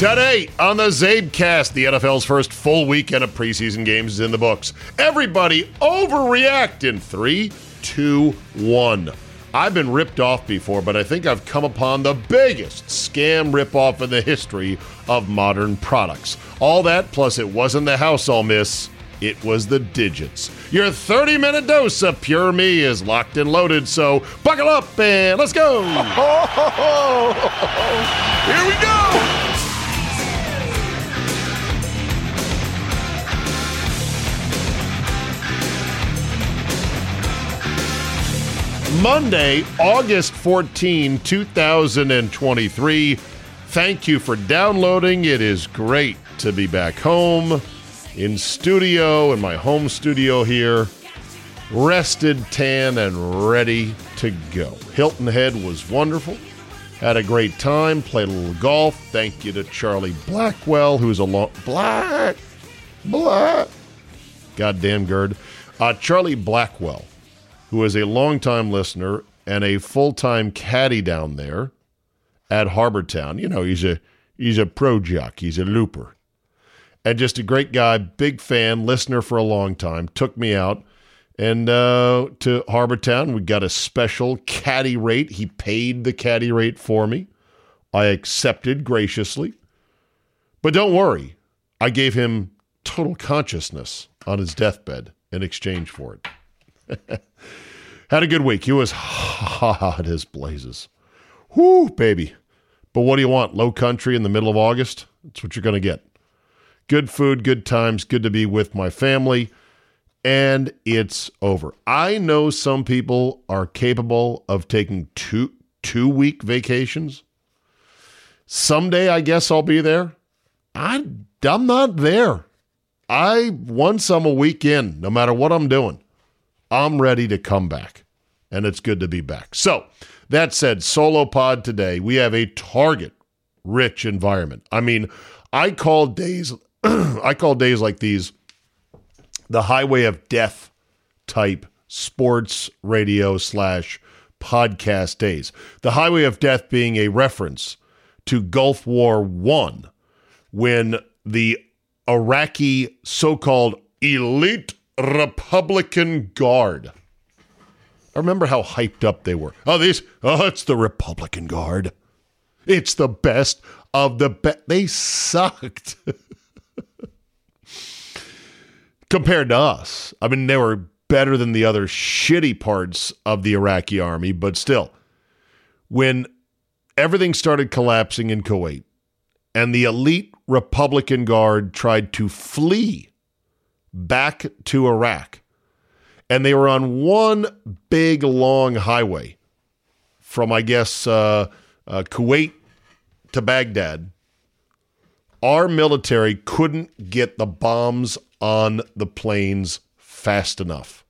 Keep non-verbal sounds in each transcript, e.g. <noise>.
Today on the Czabecast, the NFL's first full weekend of preseason games is in the books. Everybody overreact in three, two, one. I've been ripped off before, but I think I've come upon the biggest scam ripoff in the history of modern products. All that, plus it wasn't the house I'll miss, it was the digits. Your 30 minute dose of pure me is locked and loaded, so buckle up and let's go! <laughs> Here we go! Monday, August 14, 2023. Thank you for downloading. It is great to be back home in studio, in my home studio here, rested, tan, and ready to go. Hilton Head was wonderful. Had a great time, played a little golf. Thank you to Charlie Blackwell, who's a long black, black, goddamn Gerd. Uh, Charlie Blackwell who is a longtime listener and a full-time caddy down there at Harbour Town. You know, he's a he's a pro jock, he's a looper. And just a great guy, big fan, listener for a long time. Took me out and uh, to Harbour Town. We got a special caddy rate. He paid the caddy rate for me. I accepted graciously. But don't worry, I gave him total consciousness on his deathbed in exchange for it. <laughs> Had a good week. It was hot as blazes. Whoo, baby. But what do you want? Low country in the middle of August? That's what you're going to get. Good food, good times, good to be with my family. And it's over. I know some people are capable of taking two two week vacations. Someday I guess I'll be there. I I'm not there. I once I'm a week in, no matter what I'm doing, I'm ready to come back. And it's good to be back. So that said, solo pod today, we have a target rich environment. I mean, I call days <clears throat> I call days like these the highway of death type sports radio slash podcast days. The highway of death being a reference to Gulf War One, when the Iraqi so called elite Republican Guard. I remember how hyped up they were. Oh, these, oh, it's the Republican Guard. It's the best of the best. They sucked <laughs> compared to us. I mean, they were better than the other shitty parts of the Iraqi army, but still, when everything started collapsing in Kuwait and the elite Republican Guard tried to flee back to Iraq, and they were on one big long highway from, I guess, uh, uh, Kuwait to Baghdad. Our military couldn't get the bombs on the planes fast enough.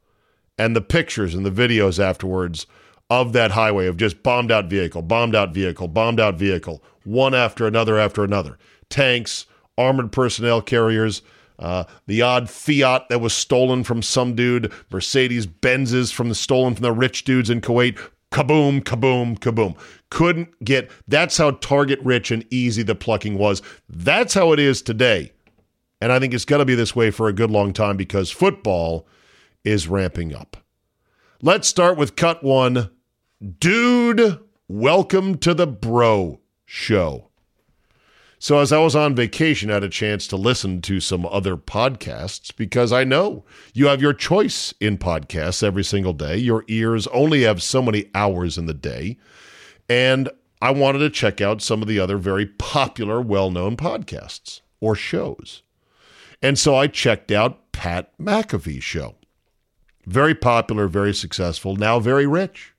And the pictures and the videos afterwards of that highway of just bombed out vehicle, bombed out vehicle, bombed out vehicle, one after another after another. Tanks, armored personnel carriers, uh, the odd Fiat that was stolen from some dude, Mercedes Benzes from the stolen from the rich dudes in Kuwait. Kaboom, kaboom, kaboom. Couldn't get. That's how target rich and easy the plucking was. That's how it is today. And I think it's going to be this way for a good long time because football is ramping up. Let's start with cut one Dude, welcome to the Bro Show. So, as I was on vacation, I had a chance to listen to some other podcasts because I know you have your choice in podcasts every single day. Your ears only have so many hours in the day. And I wanted to check out some of the other very popular, well known podcasts or shows. And so I checked out Pat McAfee's show. Very popular, very successful, now very rich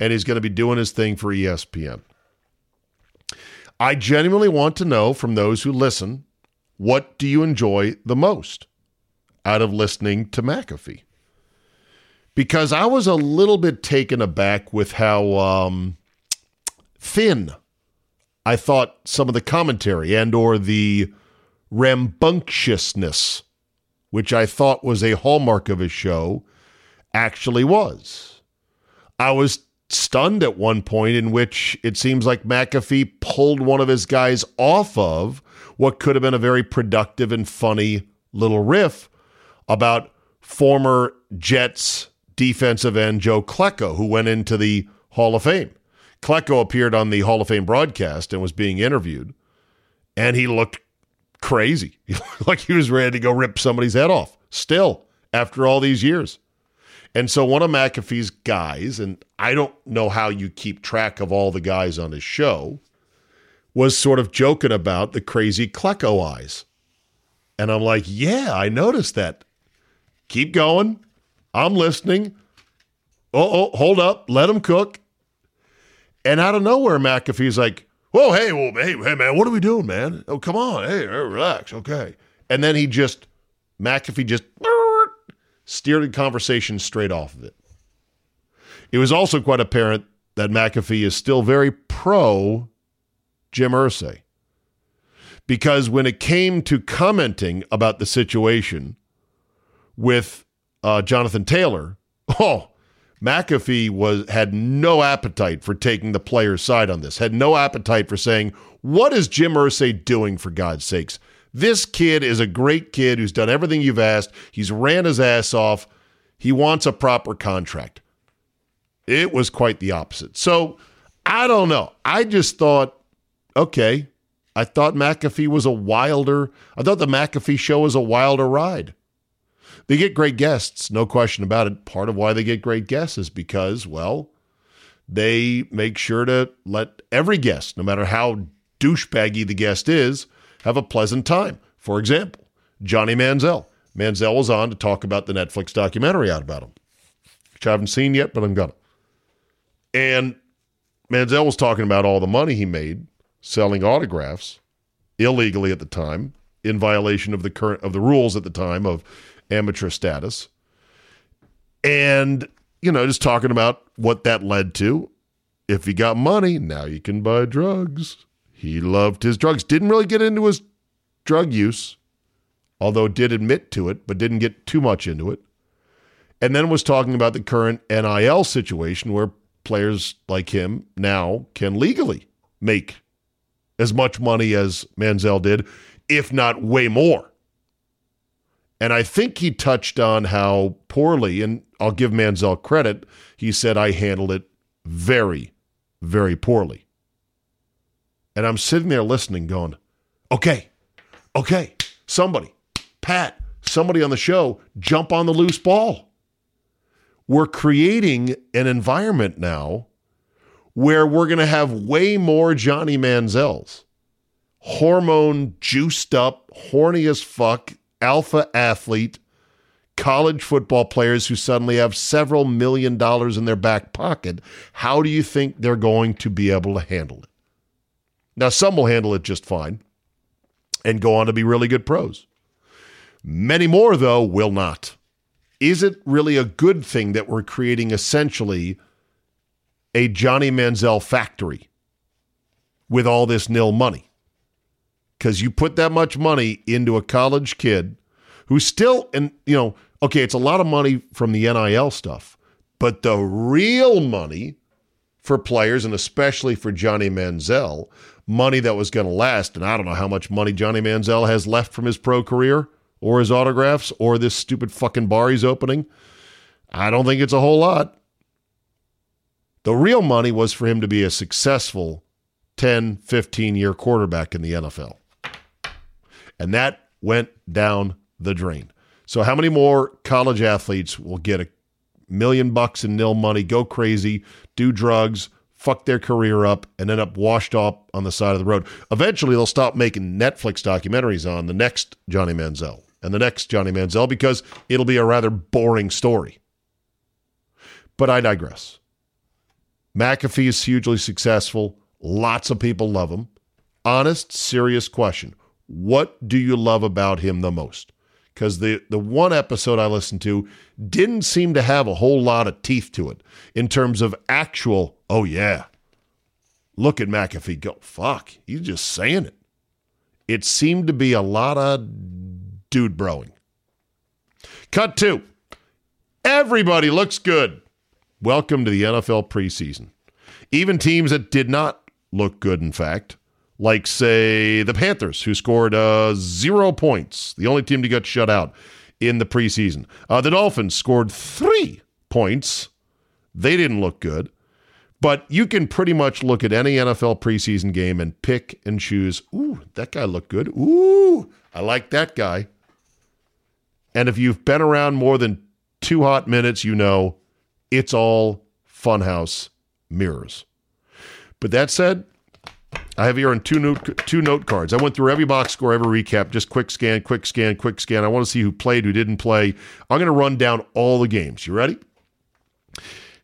and he's going to be doing his thing for ESPN. I genuinely want to know from those who listen what do you enjoy the most out of listening to McAfee? Because I was a little bit taken aback with how um, thin I thought some of the commentary and or the rambunctiousness, which I thought was a hallmark of his show, actually was. I was stunned at one point in which it seems like McAfee pulled one of his guys off of what could have been a very productive and funny little riff about former Jets defensive end Joe Klecko, who went into the Hall of Fame. Klecko appeared on the Hall of Fame broadcast and was being interviewed, and he looked crazy. <laughs> like he was ready to go rip somebody's head off, still, after all these years. And so one of McAfee's guys, and I don't know how you keep track of all the guys on his show, was sort of joking about the crazy Klecko eyes. And I'm like, yeah, I noticed that. Keep going. I'm listening. Oh, oh, hold up. Let him cook. And out of nowhere, McAfee's like, whoa, hey, well, hey, hey, man, what are we doing, man? Oh, come on. Hey, relax. Okay. And then he just, McAfee just steered conversation straight off of it. It was also quite apparent that McAfee is still very pro Jim Irsay. Because when it came to commenting about the situation with uh, Jonathan Taylor, <laughs> oh, McAfee was had no appetite for taking the player's side on this. Had no appetite for saying, "What is Jim Irsay doing for God's sakes? This kid is a great kid who's done everything you've asked. He's ran his ass off. He wants a proper contract. It was quite the opposite. So I don't know. I just thought, okay, I thought McAfee was a wilder, I thought the McAfee show was a wilder ride. They get great guests, no question about it. Part of why they get great guests is because, well, they make sure to let every guest, no matter how douchebaggy the guest is, have a pleasant time. For example, Johnny Manziel. Manziel was on to talk about the Netflix documentary out about him, which I haven't seen yet, but I'm gonna. And Manziel was talking about all the money he made selling autographs illegally at the time, in violation of the current of the rules at the time of amateur status. And, you know, just talking about what that led to. If you got money, now you can buy drugs. He loved his drugs. Didn't really get into his drug use, although did admit to it, but didn't get too much into it. And then was talking about the current NIL situation where players like him now can legally make as much money as Manziel did, if not way more. And I think he touched on how poorly, and I'll give Manziel credit, he said, I handled it very, very poorly. And I'm sitting there listening, going, okay, okay, somebody, Pat, somebody on the show, jump on the loose ball. We're creating an environment now where we're going to have way more Johnny Manziels, hormone juiced up, horny as fuck, alpha athlete, college football players who suddenly have several million dollars in their back pocket. How do you think they're going to be able to handle it? Now, some will handle it just fine and go on to be really good pros. Many more, though, will not. Is it really a good thing that we're creating essentially a Johnny Manziel factory with all this nil money? Because you put that much money into a college kid who's still, and you know, okay, it's a lot of money from the NIL stuff, but the real money for players and especially for Johnny Manziel, money that was going to last. And I don't know how much money Johnny Manziel has left from his pro career or his autographs or this stupid fucking bar he's opening. I don't think it's a whole lot. The real money was for him to be a successful 10, 15 year quarterback in the NFL. And that went down the drain. So, how many more college athletes will get a million bucks in nil money, go crazy, do drugs, fuck their career up, and end up washed up on the side of the road? Eventually, they'll stop making Netflix documentaries on the next Johnny Manziel and the next Johnny Manziel because it'll be a rather boring story. But I digress. McAfee is hugely successful. Lots of people love him. Honest, serious question. What do you love about him the most? Because the, the one episode I listened to didn't seem to have a whole lot of teeth to it in terms of actual, oh, yeah. Look at McAfee go, fuck, he's just saying it. It seemed to be a lot of dude broing. Cut two. Everybody looks good. Welcome to the NFL preseason. Even teams that did not look good, in fact, like, say, the Panthers, who scored uh, zero points, the only team to get shut out in the preseason. Uh, the Dolphins scored three points. They didn't look good. But you can pretty much look at any NFL preseason game and pick and choose. Ooh, that guy looked good. Ooh, I like that guy. And if you've been around more than two hot minutes, you know it's all funhouse mirrors. But that said, I have here on two note two note cards. I went through every box score, every recap, just quick scan, quick scan, quick scan. I want to see who played, who didn't play. I'm going to run down all the games. You ready?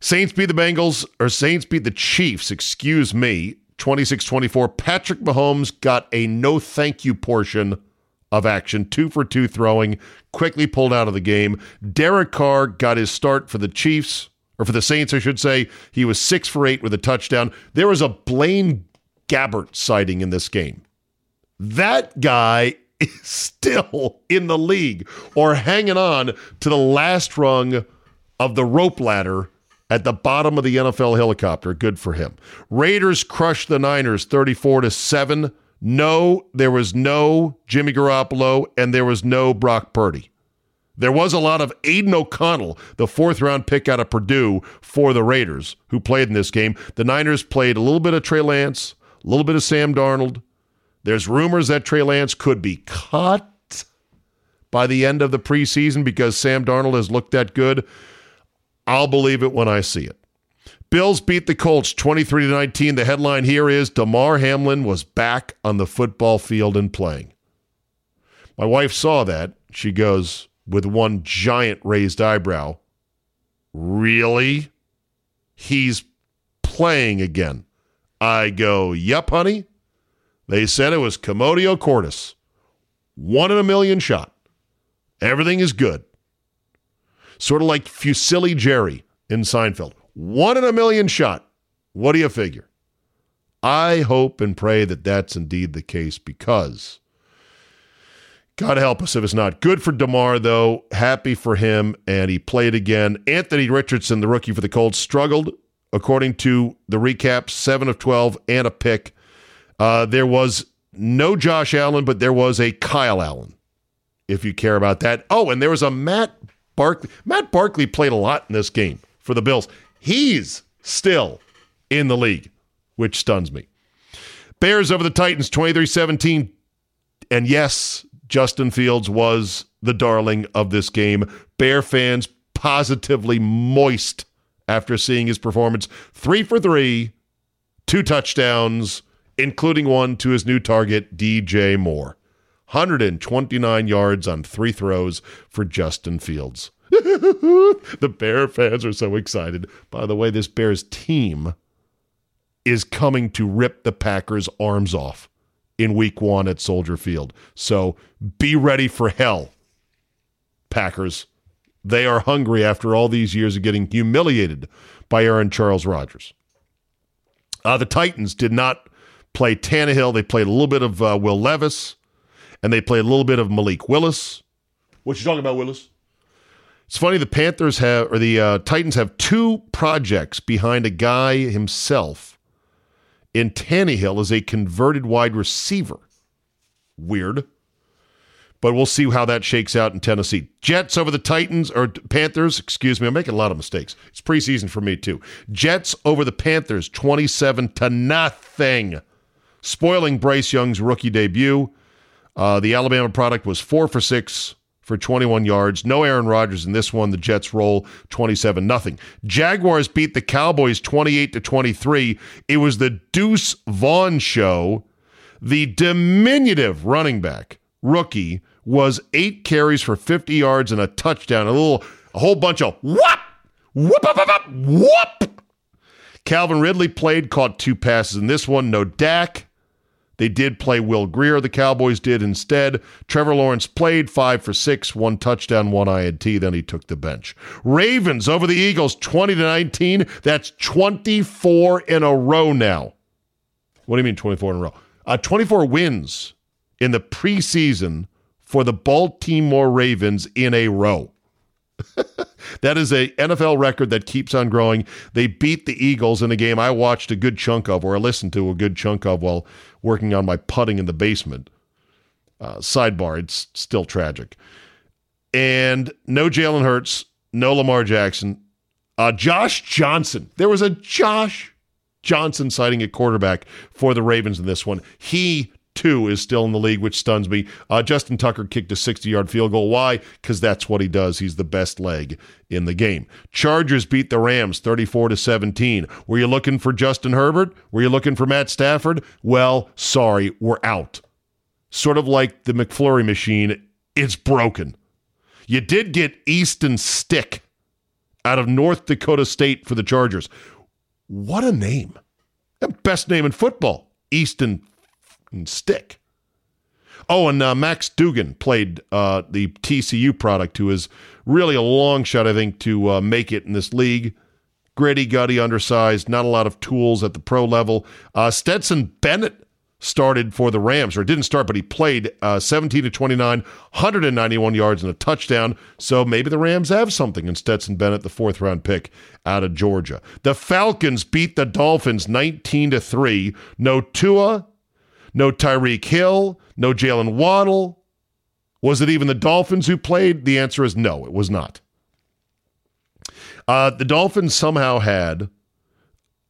Saints beat the Bengals, or Saints beat the Chiefs, excuse me, 26 24. Patrick Mahomes got a no thank you portion of action, two for two throwing, quickly pulled out of the game. Derek Carr got his start for the Chiefs, or for the Saints, I should say. He was six for eight with a touchdown. There was a Blaine Gabbert sighting in this game. That guy <laughs> is still in the league or hanging on to the last rung of the rope ladder at the bottom of the NFL helicopter. Good for him. Raiders crushed the Niners 34 to 7. No, there was no Jimmy Garoppolo and there was no Brock Purdy. There was a lot of Aidan O'Connell, the fourth round pick out of Purdue for the Raiders, who played in this game. The Niners played a little bit of Trey Lance, a little bit of Sam Darnold. There's rumors that Trey Lance could be cut, by the end of the preseason because Sam Darnold has looked that good, I'll believe it when I see it. Bills beat the Colts 23 to 19. The headline here is Damar Hamlin was back on the football field and playing. My wife saw that. She goes with one giant raised eyebrow. Really? He's playing again. I go, Yep, honey. They said it was Commotio cordis. One in a million shot. Everything is good. Sort of like Fusilli Jerry in Seinfeld. One in a million shot. What do you figure? I hope and pray that that's indeed the case because God help us if it's not. Good for Damar, though. Happy for him. And he played again. Anthony Richardson, the rookie for the Colts, struggled, according to the recap, 7 of 12 and a pick. Uh, there was no Josh Allen, but there was a Kyle Allen, if you care about that. Oh, and there was a Matt Barkley. Matt Barkley played a lot in this game for the Bills. He's still in the league, which stuns me. Bears over the Titans 23 17. And yes, Justin Fields was the darling of this game. Bear fans positively moist after seeing his performance. Three for three, two touchdowns, including one to his new target, DJ Moore. 129 yards on three throws for Justin Fields. <laughs> the Bear fans are so excited. By the way, this Bears team is coming to rip the Packers' arms off in week one at Soldier Field. So be ready for hell, Packers. They are hungry after all these years of getting humiliated by Aaron Charles Rodgers. Uh, the Titans did not play Tannehill. They played a little bit of uh, Will Levis, and they played a little bit of Malik Willis. What you talking about, Willis? It's funny. The Panthers have, or the uh, Titans have two projects behind a guy himself in Tannehill as a converted wide receiver. Weird. But we'll see how that shakes out in Tennessee. Jets over the Titans, or Panthers, excuse me. I'm making a lot of mistakes. It's preseason for me, too. Jets over the Panthers, 27 to nothing. Spoiling Bryce Young's rookie debut. Uh, the Alabama product was four for six for 21 yards. No Aaron Rodgers in this one. The Jets roll 27 nothing. Jaguars beat the Cowboys 28 to 23. It was the Deuce Vaughn show. The diminutive running back rookie was eight carries for 50 yards and a touchdown. A little, a whole bunch of whoop, whoop, whoop, whoop, whoop. Calvin Ridley played, caught two passes in this one. No Dak. They did play Will Grier. The Cowboys did instead. Trevor Lawrence played five for six, one touchdown, one INT. Then he took the bench. Ravens over the Eagles, 20 to 19. That's 24 in a row now. What do you mean 24 in a row? Uh, 24 wins in the preseason for the Baltimore Ravens in a row. <laughs> that is a NFL record that keeps on growing. They beat the Eagles in a game I watched a good chunk of, or I listened to a good chunk of while working on my putting in the basement. Uh, sidebar, it's still tragic. And no Jalen Hurts, no Lamar Jackson. Uh, Josh Johnson. There was a Josh Johnson sighting at quarterback for the Ravens in this one. He two is still in the league, which stuns me. Uh, Justin Tucker kicked a 60 yard field goal. Why? Because that's what he does. He's the best leg in the game. Chargers beat the Rams 34 to 17. Were you looking for Justin Herbert? Were you looking for Matt Stafford? Well, sorry, we're out. Sort of like the McFlurry machine, it's broken. You did get Easton Stick out of North Dakota State for the Chargers. What a name. Best name in football. Easton stick. Oh, and uh, Max Duggan played uh, the TCU product, who is really a long shot, I think, to uh, make it in this league. Gritty, gutty, undersized, not a lot of tools at the pro level. Uh, Stetson Bennett started for the Rams, or didn't start, but he played uh, 17 to 29, 191 yards and a touchdown. So maybe the Rams have something in Stetson Bennett, the fourth round pick out of Georgia. The Falcons beat the Dolphins 19 to 3. No Tua, no Tyreek Hill, no Jaylen Waddle. Was it even the Dolphins who played? The answer is no, it was not. Uh, the Dolphins somehow had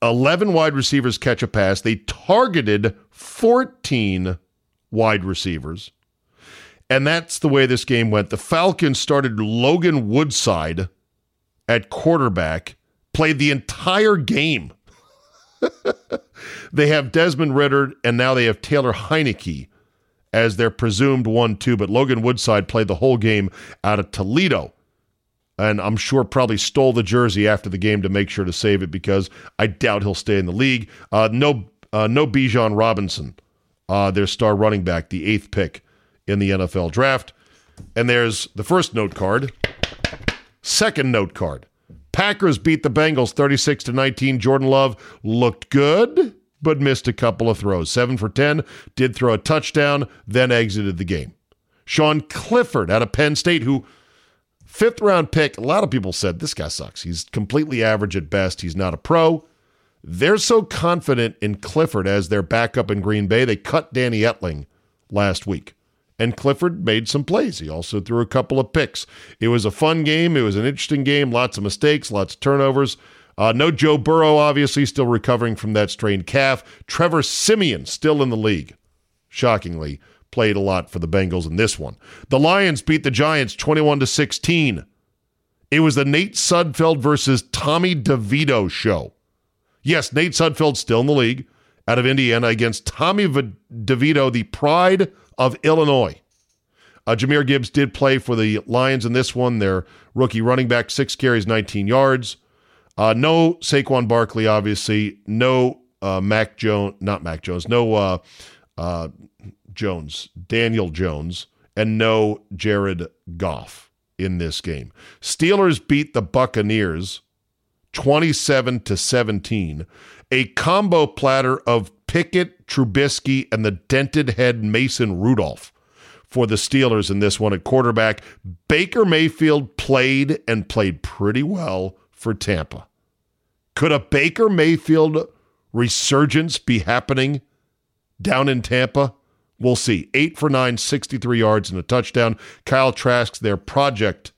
11 wide receivers catch a pass. They targeted 14 wide receivers. And that's the way this game went. The Falcons started Logan Woodside at quarterback, played the entire game. <laughs> they have Desmond Ridder, and now they have Taylor Heinicke as their presumed 1 2. But Logan Woodside played the whole game out of Toledo. And I'm sure probably stole the jersey after the game to make sure to save it because I doubt he'll stay in the league. Uh, no, uh, no Bijan Robinson, uh, their star running back, the eighth pick in the NFL draft. And there's the first note card. Second note card. Packers beat the Bengals 36 to 19. Jordan Love looked good, but missed a couple of throws. 7 for 10, did throw a touchdown, then exited the game. Sean Clifford out of Penn State, who fifth round pick, a lot of people said this guy sucks. He's completely average at best. He's not a pro. They're so confident in Clifford as their backup in Green Bay, they cut Danny Etling last week and Clifford made some plays. He also threw a couple of picks. It was a fun game. It was an interesting game. Lots of mistakes, lots of turnovers. Uh, no Joe Burrow, obviously, still recovering from that strained calf. Trevor Siemian, still in the league. Shockingly, played a lot for the Bengals in this one. The Lions beat the Giants 21 to 16. It was the Nate Sudfeld versus Tommy DeVito show. Yes, Nate Sudfeld still in the league out of Indiana against Tommy DeVito, the pride of Illinois. Uh, Jahmyr Gibbs did play for the Lions in this one. Their rookie running back, six carries, 19 yards. Uh, no Saquon Barkley, obviously. No uh, Mac Jones, not Mac Jones. No uh, uh, Jones, Daniel Jones, and no Jared Goff in this game. Steelers beat the Buccaneers 27 to 17. A combo platter of Pickett, Trubisky, and the dented head Mason Rudolph for the Steelers in this one at quarterback. Baker Mayfield played and played pretty well for Tampa. Could a Baker Mayfield resurgence be happening down in Tampa? We'll see. Eight for nine, 63 yards and a touchdown. Kyle Trask, their project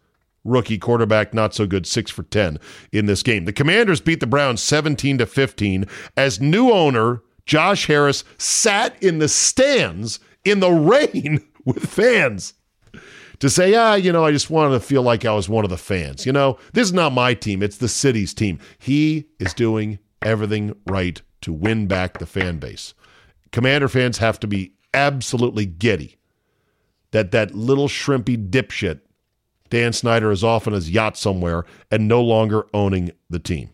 rookie quarterback, not so good, six for 10 in this game. The Commanders beat the Browns 17 to 15 as new owner Josh Harris sat in the stands in the <laughs> rain with fans to say, ah, you know, I just wanted to feel like I was one of the fans. You know, this is not my team, it's the city's team. He is doing everything right to win back the fan base. Commander fans have to be absolutely giddy that that little shrimpy dipshit Dan Snyder is off on his yacht somewhere and no longer owning the team.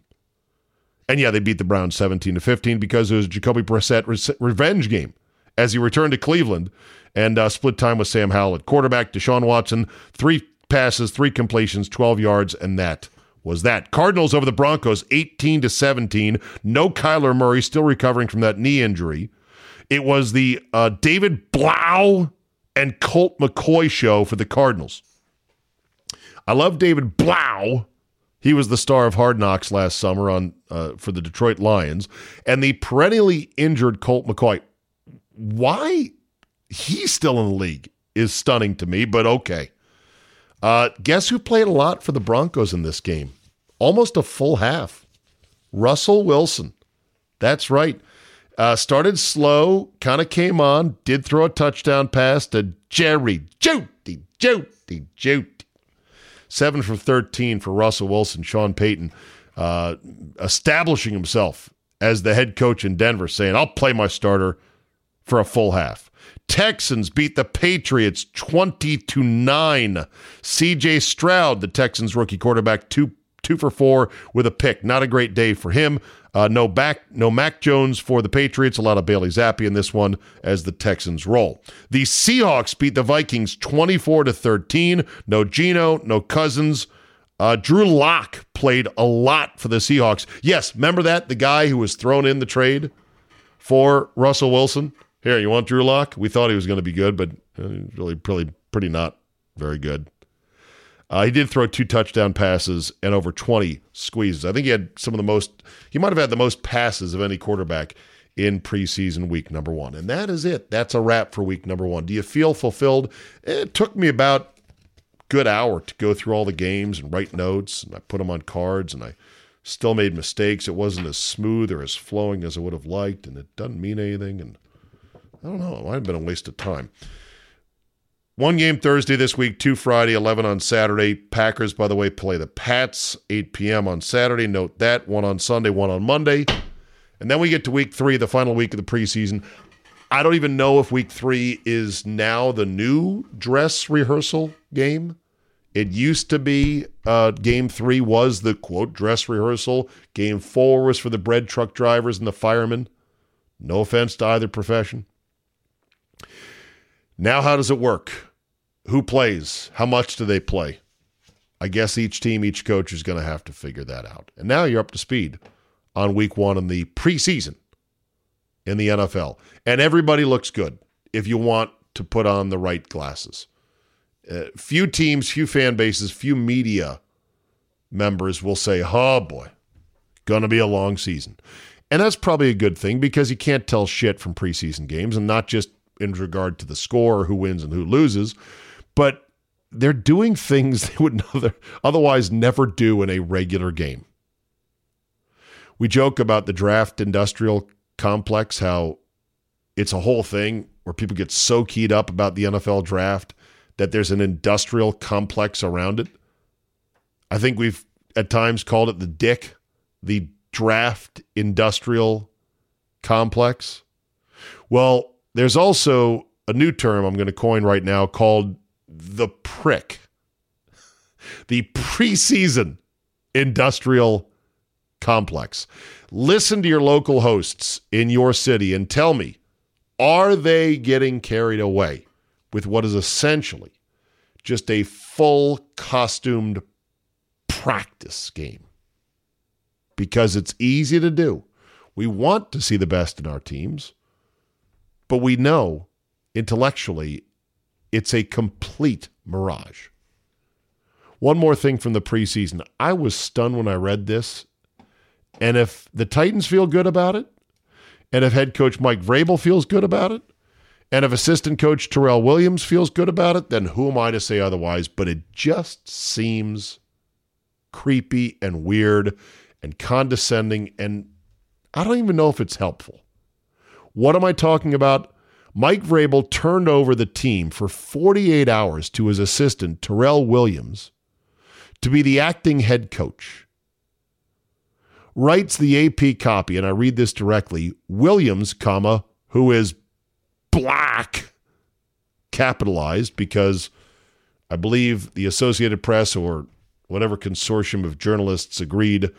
And yeah, they beat the Browns 17 to 15 because it was Jacoby Brissett re- revenge game as he returned to Cleveland and uh, split time with Sam Howell at quarterback. Deshaun Watson, three passes, three completions, 12 yards, and that was that. Cardinals over the Broncos 18 to 17. No Kyler Murray, still recovering from that knee injury. It was the uh, David Blough and Colt McCoy show for the Cardinals. I love David Blough. he was the star of Hard Knocks last summer on uh, for the Detroit Lions, and the perennially injured Colt McCoy. Why he's still in the league is stunning to me, but okay. Uh, guess who played a lot for the Broncos in this game? Almost a full half. Russell Wilson. That's right. Uh, started slow, kind of came on, did throw a touchdown pass to Jerry Jeudy, Jeudy, Jeudy. Seven for 13 for Russell Wilson, Sean Payton, uh, establishing himself as the head coach in Denver, saying, I'll play my starter for a full half. Texans beat the Patriots 20 to 9. CJ Stroud, the Texans rookie quarterback, two two for four with a pick. Not a great day for him. Uh, no back, no Mac Jones for the Patriots. A lot of Bailey Zappe in this one as the Texans roll. The Seahawks beat the Vikings 24 to 13. No Geno, no Cousins. Uh, Drew Lock played a lot for the Seahawks. Yes, remember that the guy who was thrown in the trade for Russell Wilson. Here, you want Drew Lock? We thought he was going to be good, but uh, really, really, pretty not very good. Uh, he did throw two touchdown passes and over 20 squeezes. I think he had some of the most, he might have had the most passes of any quarterback in preseason week number one. And that is it. That's a wrap for week number one. Do you feel fulfilled? It took me about good hour to go through all the games and write notes and I put them on cards and I still made mistakes. It wasn't as smooth or as flowing as I would have liked and it doesn't mean anything and I don't know, it might have been a waste of time. One game Thursday this week, two Friday, 11 on Saturday. Packers, by the way, play the Pats, 8 p.m. on Saturday. Note that. One on Sunday, one on Monday. And then we get to week three, the final week of the preseason. I don't even know if week three is now the new dress rehearsal game. It used to be uh, game three was the quote dress rehearsal. Game four was for the bread truck drivers and the firemen. No offense to either profession. Now, how does it work? Who plays? How much do they play? I guess each team, each coach is going to have to figure that out. And now you're up to speed on week one in the preseason in the NFL. And everybody looks good if you want to put on the right glasses. Uh, few teams, few fan bases, few media members will say, oh boy, going to be a long season. And that's probably a good thing because you can't tell shit from preseason games and not just in regard to the score, who wins and who loses, but they're doing things <laughs> they would otherwise never do in a regular game. We joke about the draft industrial complex, how it's a whole thing where people get so keyed up about the NFL draft that there's an industrial complex around it. I think we've at times called it the dick, the draft industrial complex. Well, there's also a new term I'm going to coin right now called the prick. The preseason industrial complex. Listen to your local hosts in your city and tell me are they getting carried away with what is essentially just a full costumed practice game? Because it's easy to do. We want to see the best in our teams. But we know intellectually it's a complete mirage. One more thing from the preseason. I was stunned when I read this. And if the Titans feel good about it, and if head coach Mike Vrabel feels good about it, and if assistant coach Terrell Williams feels good about it, then who am I to say otherwise? But it just seems creepy and weird and condescending. And I don't even know if it's helpful. What am I talking about? Mike Vrabel turned over the team for 48 hours to his assistant, Terrell Williams, to be the acting head coach. Writes the AP copy, and I read this directly Williams, comma, who is black, capitalized because I believe the Associated Press or whatever consortium of journalists agreed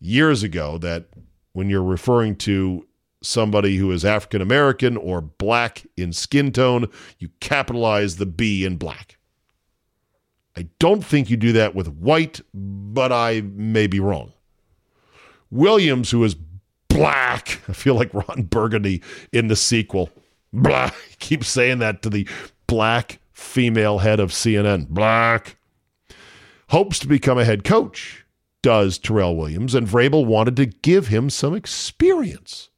years ago that when you're referring to somebody who is African American or black in skin tone, you capitalize the B in black. I don't think you do that with white, but I may be wrong. Williams, who is black, <laughs> I feel like Ron Burgundy in the sequel. Black. <laughs> Keep saying that to the black female head of CNN. Black. Hopes to become a head coach, does Terrell Williams, and Vrabel wanted to give him some experience.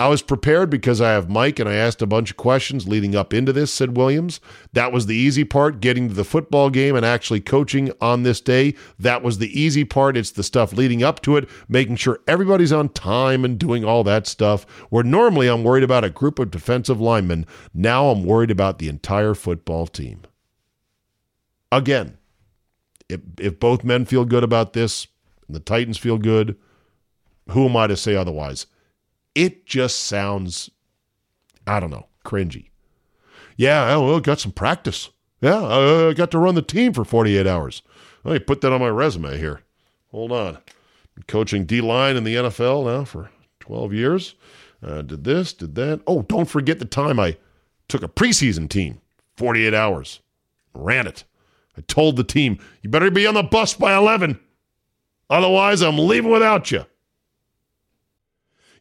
I was prepared because I have Mike and I asked a bunch of questions leading up into this, said Williams. That was the easy part, getting to the football game and actually coaching on this day. That was the easy part. It's the stuff leading up to it, making sure everybody's on time and doing all that stuff. Where normally I'm worried about a group of defensive linemen, now I'm worried about the entire football team. Again, if, if both men feel good about this and the Titans feel good, who am I to say otherwise? It just sounds, I don't know, cringy. Yeah, well, got some practice. Yeah, I got to run the team for 48 hours. Let me put that on my resume here. Hold on. Been coaching D line in the NFL now for 12 years. Uh, did this, did that. Oh, don't forget the time I took a preseason team, 48 hours, ran it. I told the team, you better be on the bus by 11. Otherwise, I'm leaving without you.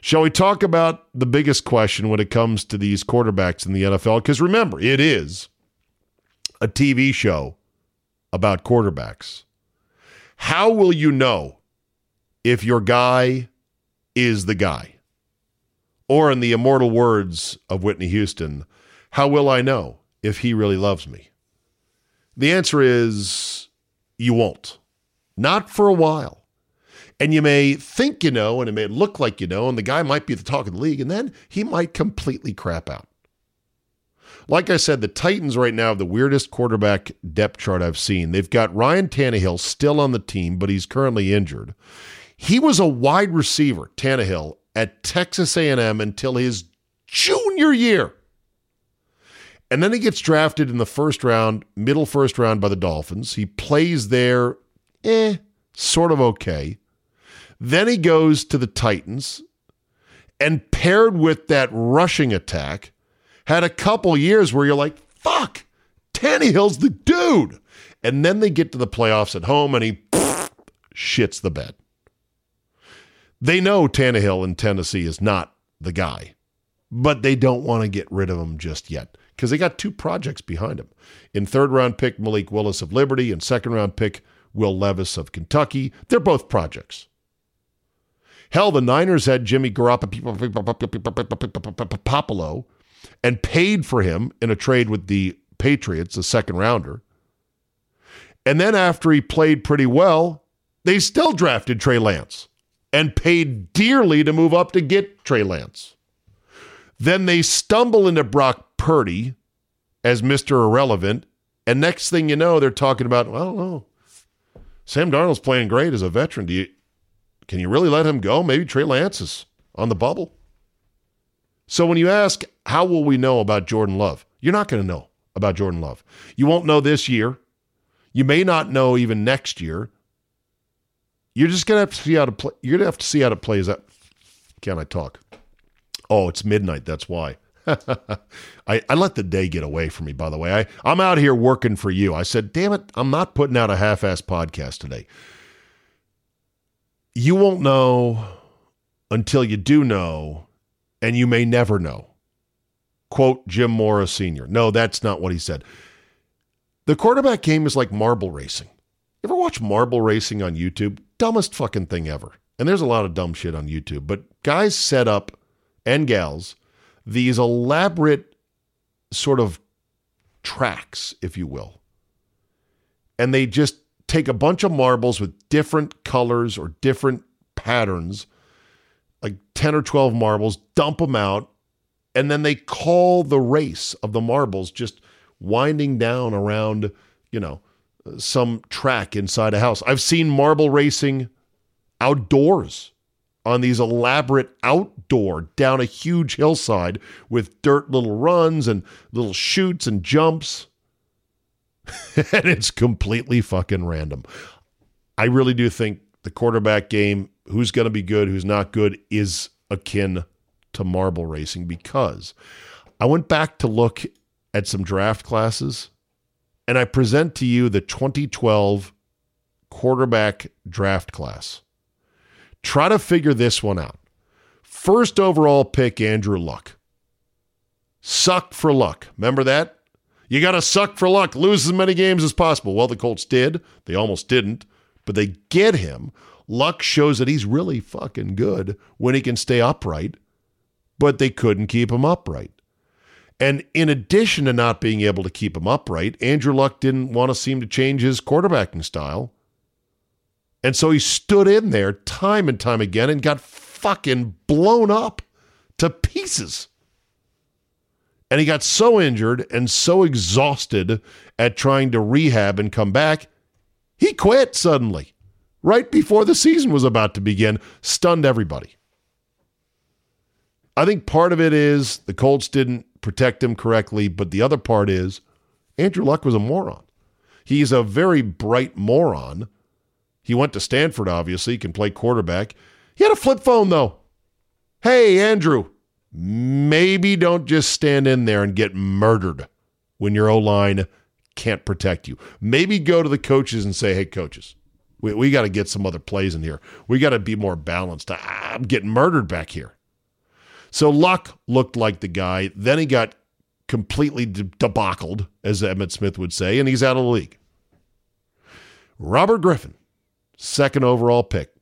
Shall we talk about the biggest question when it comes to these quarterbacks in the NFL? Because remember, it is a TV show about quarterbacks. How will you know if your guy is the guy? Or, in the immortal words of Whitney Houston, how will I know if he really loves me? The answer is you won't. Not for a while. And you may think you know, and it may look like you know, and the guy might be the talk of the league, and then he might completely crap out. Like I said, the Titans right now have the weirdest quarterback depth chart I've seen. They've got Ryan Tannehill still on the team, but he's currently injured. He was a wide receiver, Tannehill, at Texas A&M until his junior year. And then he gets drafted in the first round, middle first round by the Dolphins. He plays there, eh, sort of okay. Then he goes to the Titans and paired with that rushing attack, had a couple years where you're like, fuck, Tannehill's the dude. And then they get to the playoffs at home and he <laughs> shits the bed. They know Tannehill in Tennessee is not the guy, but they don't want to get rid of him just yet because they got two projects behind him. In third round pick, Malik Willis of Liberty, and second round pick, Will Levis of Kentucky. They're both projects. Hell, the Niners had Jimmy Garoppolo and paid for him in a trade with the Patriots, a second rounder. And then after he played pretty well, they still drafted Trey Lance and paid dearly to move up to get Trey Lance. Then they stumble into Brock Purdy as Mr. Irrelevant. And next thing you know, they're talking about, well, no, Sam Darnold's playing great as a veteran. Do you can you really let him go? Maybe Trey Lance is on the bubble. So when you ask, how will we know about Jordan Love? You're not going to know about Jordan Love. You won't know this year. You may not know even next year. You're just gonna have to see how to play. You're gonna have to see how it plays out. Can I talk? Oh, it's midnight. That's why. <laughs> I, I let the day get away from me, by the way. I, I'm out here working for you. I said, damn it, I'm not putting out a half ass podcast today. You won't know until you do know, and you may never know. Quote Jim Morris Sr. No, that's not what he said. The quarterback game is like marble racing. You ever watch marble racing on YouTube? Dumbest fucking thing ever. And there's a lot of dumb shit on YouTube, but guys set up and gals these elaborate sort of tracks, if you will. And they just take a bunch of marbles with different colors or different patterns, like 10 or 12 marbles, dump them out, and then they call the race of the marbles just winding down around, you know, some track inside a house. I've seen marble racing outdoors on these elaborate outdoor down a huge hillside with dirt little runs and little shoots and jumps. <laughs> and it's completely fucking random. I really do think the quarterback game, who's going to be good, who's not good, is akin to marble racing because I went back to look at some draft classes and I present to you the 2012 quarterback draft class. Try to figure this one out. First overall pick, Andrew Luck. Suck for luck. Remember that? You got to suck for luck, lose as many games as possible. Well, the Colts did. They almost didn't, but they get him. Luck shows that he's really fucking good when he can stay upright, but they couldn't keep him upright. And in addition to not being able to keep him upright, Andrew Luck didn't want to seem to change his quarterbacking style. And so he stood in there time and time again and got fucking blown up to pieces. And he got so injured and so exhausted at trying to rehab and come back, he quit suddenly, right before the season was about to begin, stunned everybody. I think part of it is the Colts didn't protect him correctly, but the other part is Andrew Luck was a moron. He's a very bright moron he went to Stanford, obviously, can play quarterback. He had a flip phone, though. Hey, Andrew, maybe don't just stand in there and get murdered when your O line can't protect you. Maybe go to the coaches and say, hey, coaches, we, we got to get some other plays in here. We got to be more balanced. Ah, I'm getting murdered back here. So Luck looked like the guy. Then he got completely debacled, as Emmitt Smith would say, and he's out of the league. Robert Griffin second overall pick.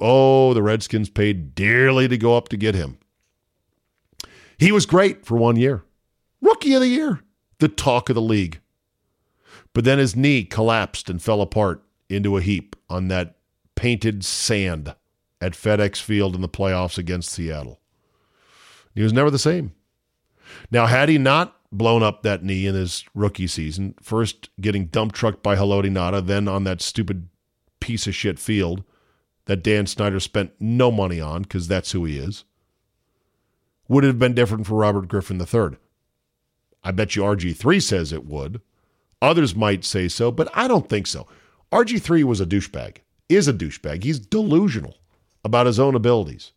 Oh, the Redskins paid dearly to go up to get him. He was great for one year. Rookie of the year, the talk of the league. But then his knee collapsed and fell apart into a heap on that painted sand at FedEx Field in the playoffs against Seattle. He was never the same. Now, had he not blown up that knee in his rookie season, first getting dump trucked by Haloti Ngata, then on that stupid piece of shit field that Dan Snyder spent no money on because that's who he is. Would it have been different for Robert Griffin III? I bet you RG3 says it would. Others might say so, but I don't think so. RG3 was a douchebag, is a douchebag. He's delusional. about his own abilities.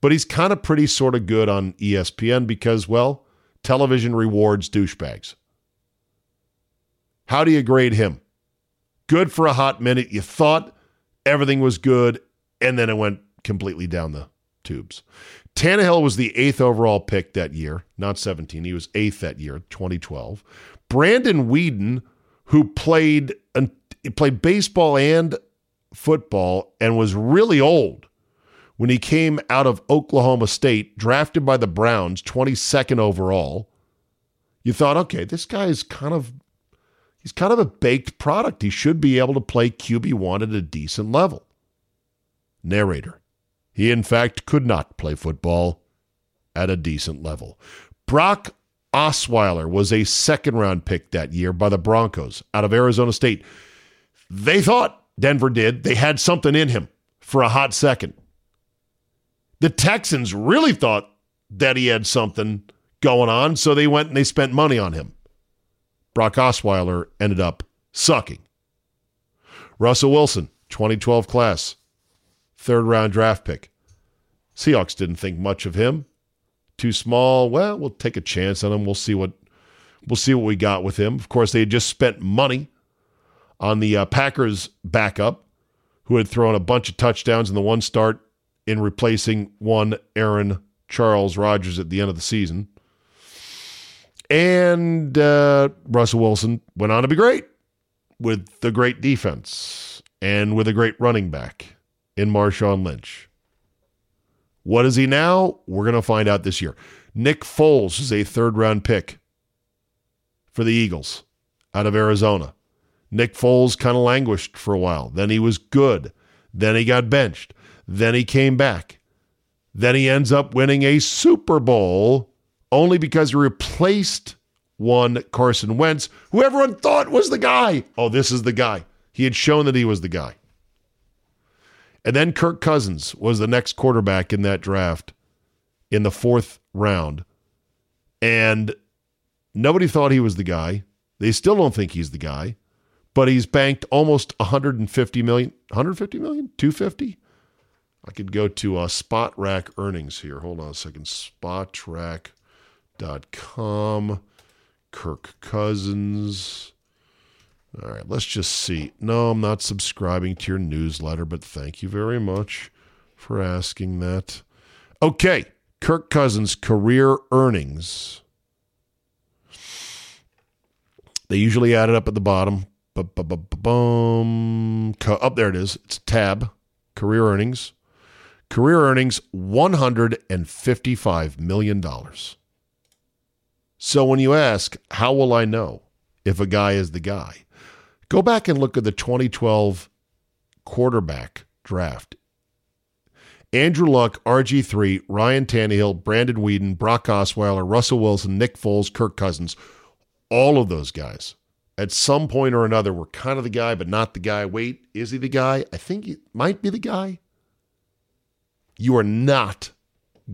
But he's kind of pretty sort of good on ESPN because, well, television rewards douchebags. How do you grade him? Good for a hot minute. You thought everything was good, and then it went completely down the tubes. Tannehill was the eighth overall pick that year, not 17. He was eighth that year, 2012. Brandon Weeden, who played played baseball and football and was really old when he came out of Oklahoma State, drafted by the Browns, 22nd overall. You thought, okay, this guy is kind of he's kind of a baked product. He should be able to play QB1 at a decent level. Narrator. He, in fact, could not play football at a decent level. Brock Osweiler was a second round pick that year by the Broncos out of Arizona State. They thought, Denver did, they had something in him for a hot second. The Texans really thought that he had something going on, so they went and they spent money on him. Brock Osweiler ended up sucking. Russell Wilson, 2012 class, third round draft pick. Seahawks didn't think much of him. Too small. Well, we'll take a chance on him. We'll see what we'll see what we got with him. Of course, they had just spent money on the uh, Packers backup, who had thrown a bunch of touchdowns in the one start in replacing one Aaron Charles Rodgers at the end of the season. And uh, Russell Wilson went on to be great with the great defense and with a great running back in Marshawn Lynch. What is he now? We're going to find out this year. Nick Foles is a third round pick for the Eagles out of Arizona. Nick Foles kind of languished for a while. Then he was good. Then he got benched. Then he came back. Then he ends up winning a Super Bowl only because he replaced one Carson Wentz, who everyone thought was the guy. Oh, this is the guy. He had shown that he was the guy. And then Kirk Cousins was the next quarterback in that draft in the fourth round. And nobody thought he was the guy. They still don't think he's the guy, but he's banked almost 150 million, 150 million, 250. I could go to uh, Spotrac earnings here. Hold on a second. Spotrac.com. Kirk Cousins. All right, let's just see. No, I'm not subscribing to your newsletter, but thank you very much for asking that. Okay, Kirk Cousins' career earnings. They usually add it up at the bottom. Up oh, there it is. It's tab. Career earnings. Career earnings $155 million. So when you ask, how will I know if a guy is the guy? Go back and look at the 2012 quarterback draft. Andrew Luck, RG3, Ryan Tannehill, Brandon Weeden, Brock Osweiler, Russell Wilson, Nick Foles, Kirk Cousins, all of those guys at some point or another were kind of the guy, but not the guy. Wait, is he the guy? I think he might be the guy. You are not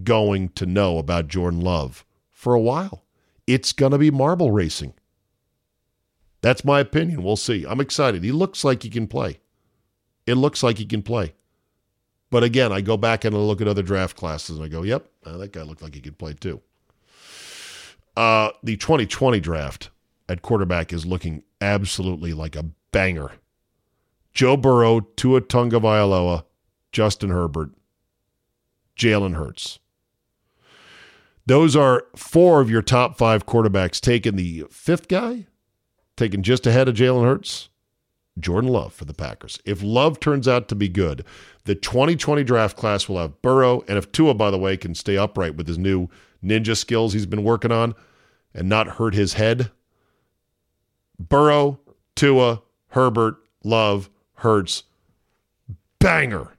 going to know about Jordan Love for a while. It's going to be marble racing. That's my opinion. We'll see. I'm excited. He looks like he can play. It looks like he can play. But again, I go back and I look at other draft classes and I go, yep, uh, that guy looked like he could play too. Uh, the 2020 draft at quarterback is looking absolutely like a banger. Joe Burrow, Tua Tagovailoa, Justin Herbert, Jalen Hurts. Those are four of your top five quarterbacks. Taking the fifth guy, taken just ahead of Jalen Hurts, Jordan Love for the Packers. If Love turns out to be good, the 2020 draft class will have Burrow, and if Tua, by the way, can stay upright with his new ninja skills he's been working on and not hurt his head, Burrow, Tua, Herbert, Love, Hurts, banger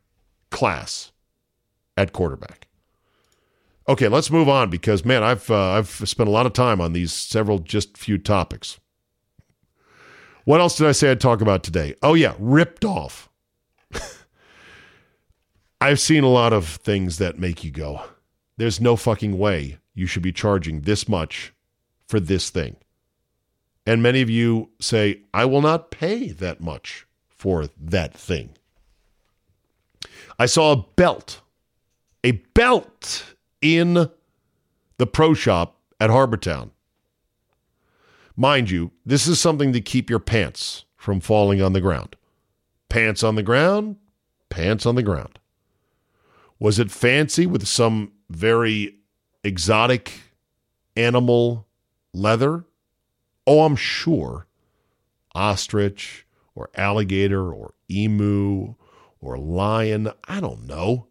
class at quarterback. Okay, let's move on because man, I've uh, I've spent a lot of time on these several just few topics. What else did I say I'd talk about today? Oh yeah, ripped off. <laughs> I've seen a lot of things that make you go, there's no fucking way you should be charging this much for this thing. And many of you say, I will not pay that much for that thing. I saw a belt, a belt in the pro shop at Harbour Town. Mind you, this is something to keep your pants from falling on the ground. Pants on the ground, pants on the ground. Was it fancy with some very exotic animal leather? Oh, I'm sure. Ostrich or alligator or emu or lion. I don't know.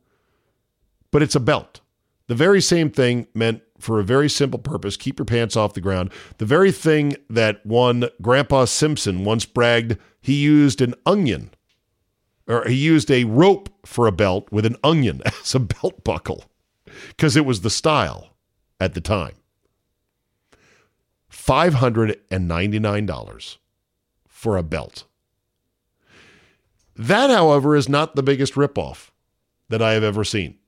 But it's a belt. The very same thing meant for a very simple purpose keep your pants off the ground. The very thing that one Grandpa Simpson once bragged he used an onion or he used a rope for a belt with an onion <laughs> as a belt buckle because it was the style at the time. $599 for a belt. That, however, is not the biggest ripoff that I have ever seen.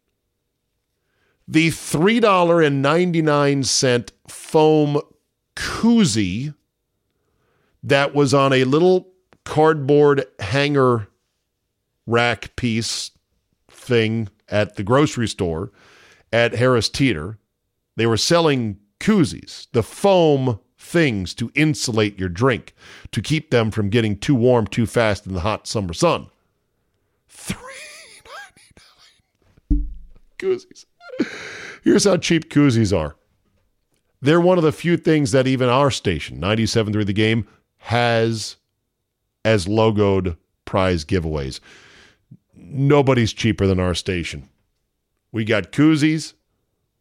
The $3.99 foam koozie that was on a little cardboard hanger rack piece thing at the grocery store at Harris Teeter. They were selling koozies, the foam things to insulate your drink, to keep them from getting too warm too fast in the hot summer sun. <laughs> Three ninety nine koozies. Here's how cheap koozies are. They're one of the few things that even our station, 97 through the game, has as logoed prize giveaways. Nobody's cheaper than our station. We got koozies,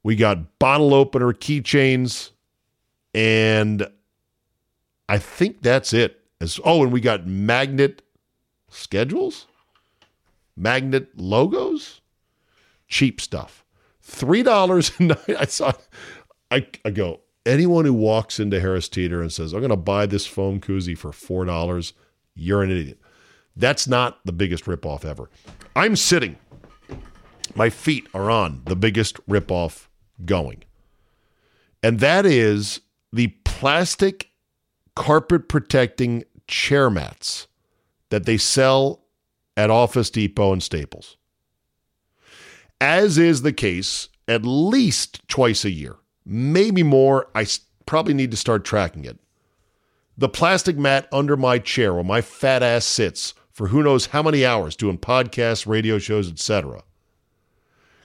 we got bottle opener keychains, and I think that's it. As oh, and we got magnet schedules, magnet logos, cheap stuff. Three dollars a night. I saw. I, I go. Anyone who walks into Harris Teeter and says, "I'm going to buy this foam koozie for four dollars," you're an idiot. That's not the biggest ripoff ever. I'm sitting. My feet are on the biggest ripoff going. And that is the plastic carpet protecting chair mats that they sell at Office Depot and Staples. As is the case at least twice a year, maybe more. I probably need to start tracking it. The plastic mat under my chair where my fat ass sits for who knows how many hours doing podcasts, radio shows, etc.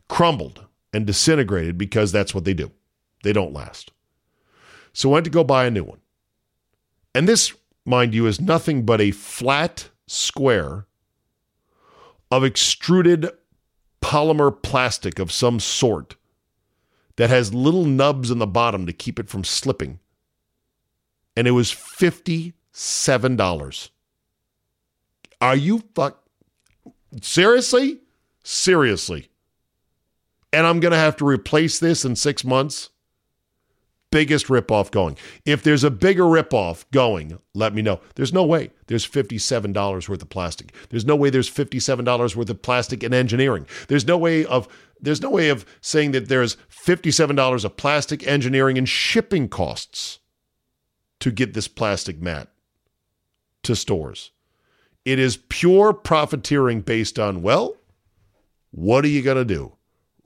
crumbled and disintegrated because that's what they do. They don't last. So I went to go buy a new one. And this, mind you, is nothing but a flat square of extruded polymer plastic of some sort that has little nubs in the bottom to keep it from slipping. And it was $57. Are you fuck seriously? Seriously. And I'm going to have to replace this in 6 months? Biggest ripoff going. If there's a bigger ripoff going, let me know. There's no way there's $57 worth of plastic. There's no way there's $57 worth of plastic in engineering. There's no way of there's no way of saying that there's $57 of plastic engineering and shipping costs to get this plastic mat to stores. It is pure profiteering based on, well, what are you going to do?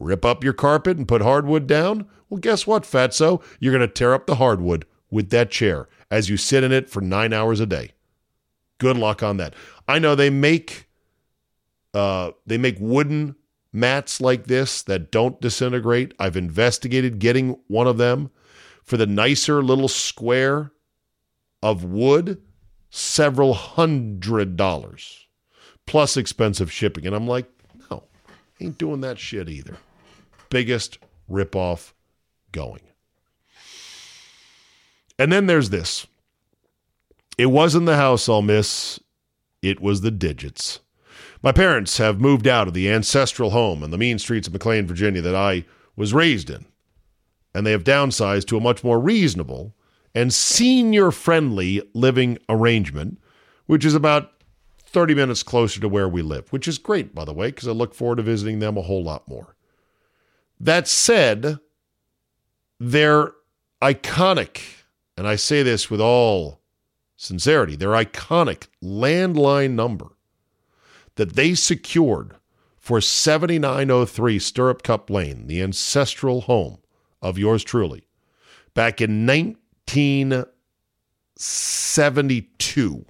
Rip up your carpet and put hardwood down? Well, guess what, fatso? You're going to tear up the hardwood with that chair as you sit in it for nine hours a day. Good luck on that. I know they make uh, they make wooden mats like this that don't disintegrate. I've investigated getting one of them for the nicer little square of wood, several hundred dollars plus expensive shipping. And I'm like, no, ain't doing that shit either. Biggest ripoff going. And then there's this. It wasn't the house I'll miss, it was the digits. My parents have moved out of the ancestral home in the mean streets of McLean, Virginia that I was raised in, and they have downsized to a much more reasonable and senior friendly living arrangement, which is about 30 minutes closer to where we live, which is great, by the way, because I look forward to visiting them a whole lot more. That said, they're iconic, and I say this with all sincerity, their iconic landline number that they secured for 7903 Stirrup Cup Lane, the ancestral home of yours truly, back in 1972.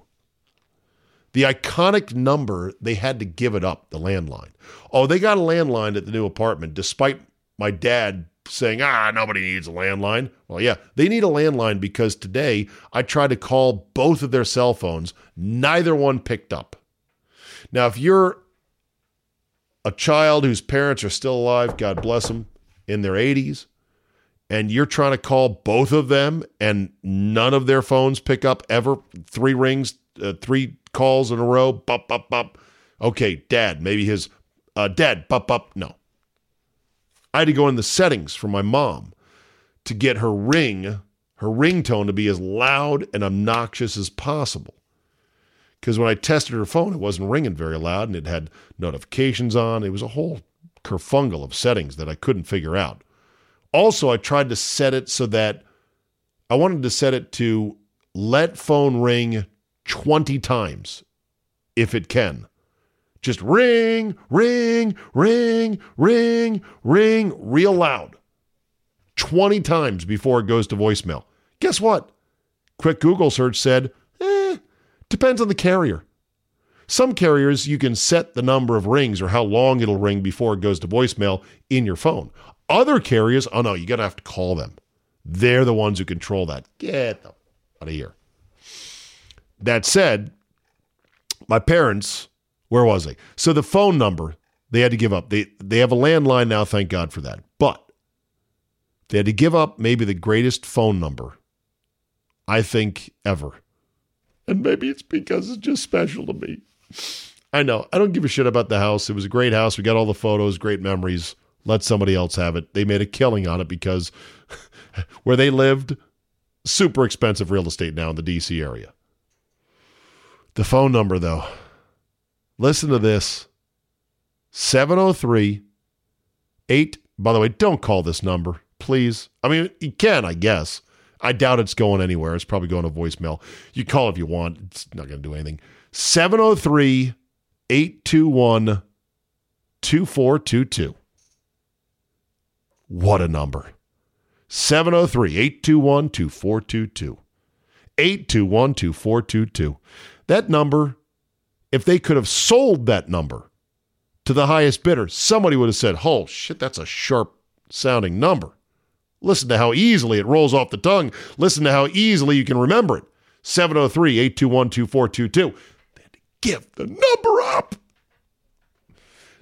The iconic number, they had to give it up, the landline. Oh, they got a landline at the new apartment, despite my dad saying, ah, nobody needs a landline. Well, yeah, they need a landline because today I tried to call both of their cell phones, neither one picked up. Now, if you're a child whose parents are still alive, God bless them, in their 80s, and you're trying to call both of them and none of their phones pick up ever, three rings, uh, three calls in a row, bop, bop, bop. Okay, dad, maybe his, uh, dad, bop, bop. No. I had to go in the settings for my mom to get her ring, her ringtone to be as loud and obnoxious as possible because when I tested her phone, it wasn't ringing very loud and it had notifications on. It was a whole kerfungle of settings that I couldn't figure out. Also, I tried to set it so that I wanted to set it to let phone ring 20 times if it can. Just ring, ring, ring, ring, ring, real loud. 20 times before it goes to voicemail. Guess what? Quick Google search said eh, Depends on the carrier. Some carriers, you can set the number of rings or how long it'll ring before it goes to voicemail in your phone. Other carriers, oh no, you're going to have to call them. They're the ones who control that. Get out of here. That said, my parents, where was they? So the phone number, they had to give up. They they have a landline now, thank God for that. But they had to give up maybe the greatest phone number I think ever. And maybe it's because it's just special to me. I know. I don't give a shit about the house. It was a great house. We got all the photos, great memories. Let somebody else have it. They made a killing on it because <laughs> where they lived, super expensive real estate now in the DC area. The phone number, though, listen to this 703 8. By the way, don't call this number, please. I mean, you can, I guess. I doubt it's going anywhere. It's probably going to voicemail. You call if you want. It's not going to do anything. 703 821 2422. What a number. 703 821 2422. 821 2422. That number, if they could have sold that number to the highest bidder, somebody would have said, oh, shit, that's a sharp sounding number. Listen to how easily it rolls off the tongue. Listen to how easily you can remember it. 703 821 2422. Give the number up.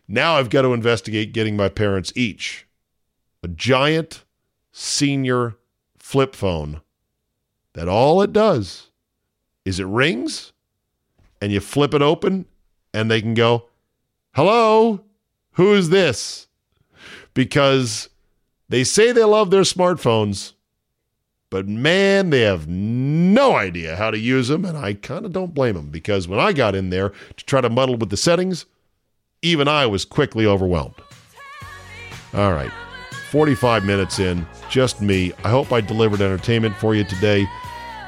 Now I've got to investigate getting my parents each a giant senior flip phone that all it does is it rings and you flip it open and they can go, Hello, who is this? Because they say they love their smartphones, but man, they have no idea how to use them. And I kind of don't blame them because when I got in there to try to muddle with the settings, even I was quickly overwhelmed. All right, 45 minutes in, just me. I hope I delivered entertainment for you today.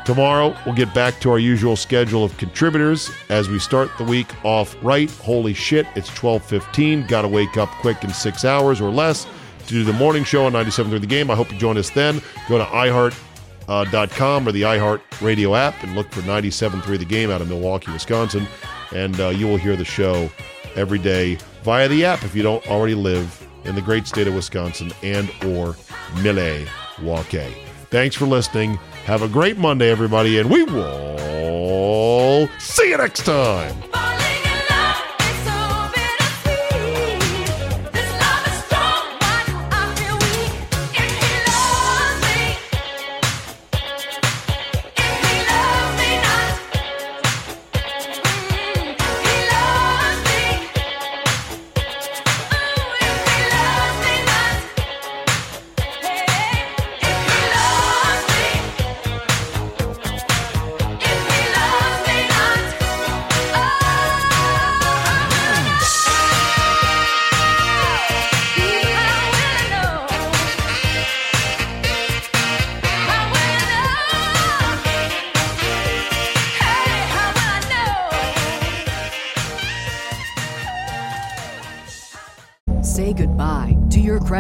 Tomorrow, we'll get back to our usual schedule of contributors as we start the week off right. Holy shit, it's 12:15. Got to wake up quick in 6 hours or less to do the morning show on 97.3 The Game. I hope you join us then. Go to iHeart.com uh, or the iHeart radio app and look for 97.3 The Game out of Milwaukee, Wisconsin. And uh, you will hear the show every day via the app if you don't already live in the great state of Wisconsin and or Milwaukee. Thanks for listening. Have a great Monday, everybody, and we will see you next time.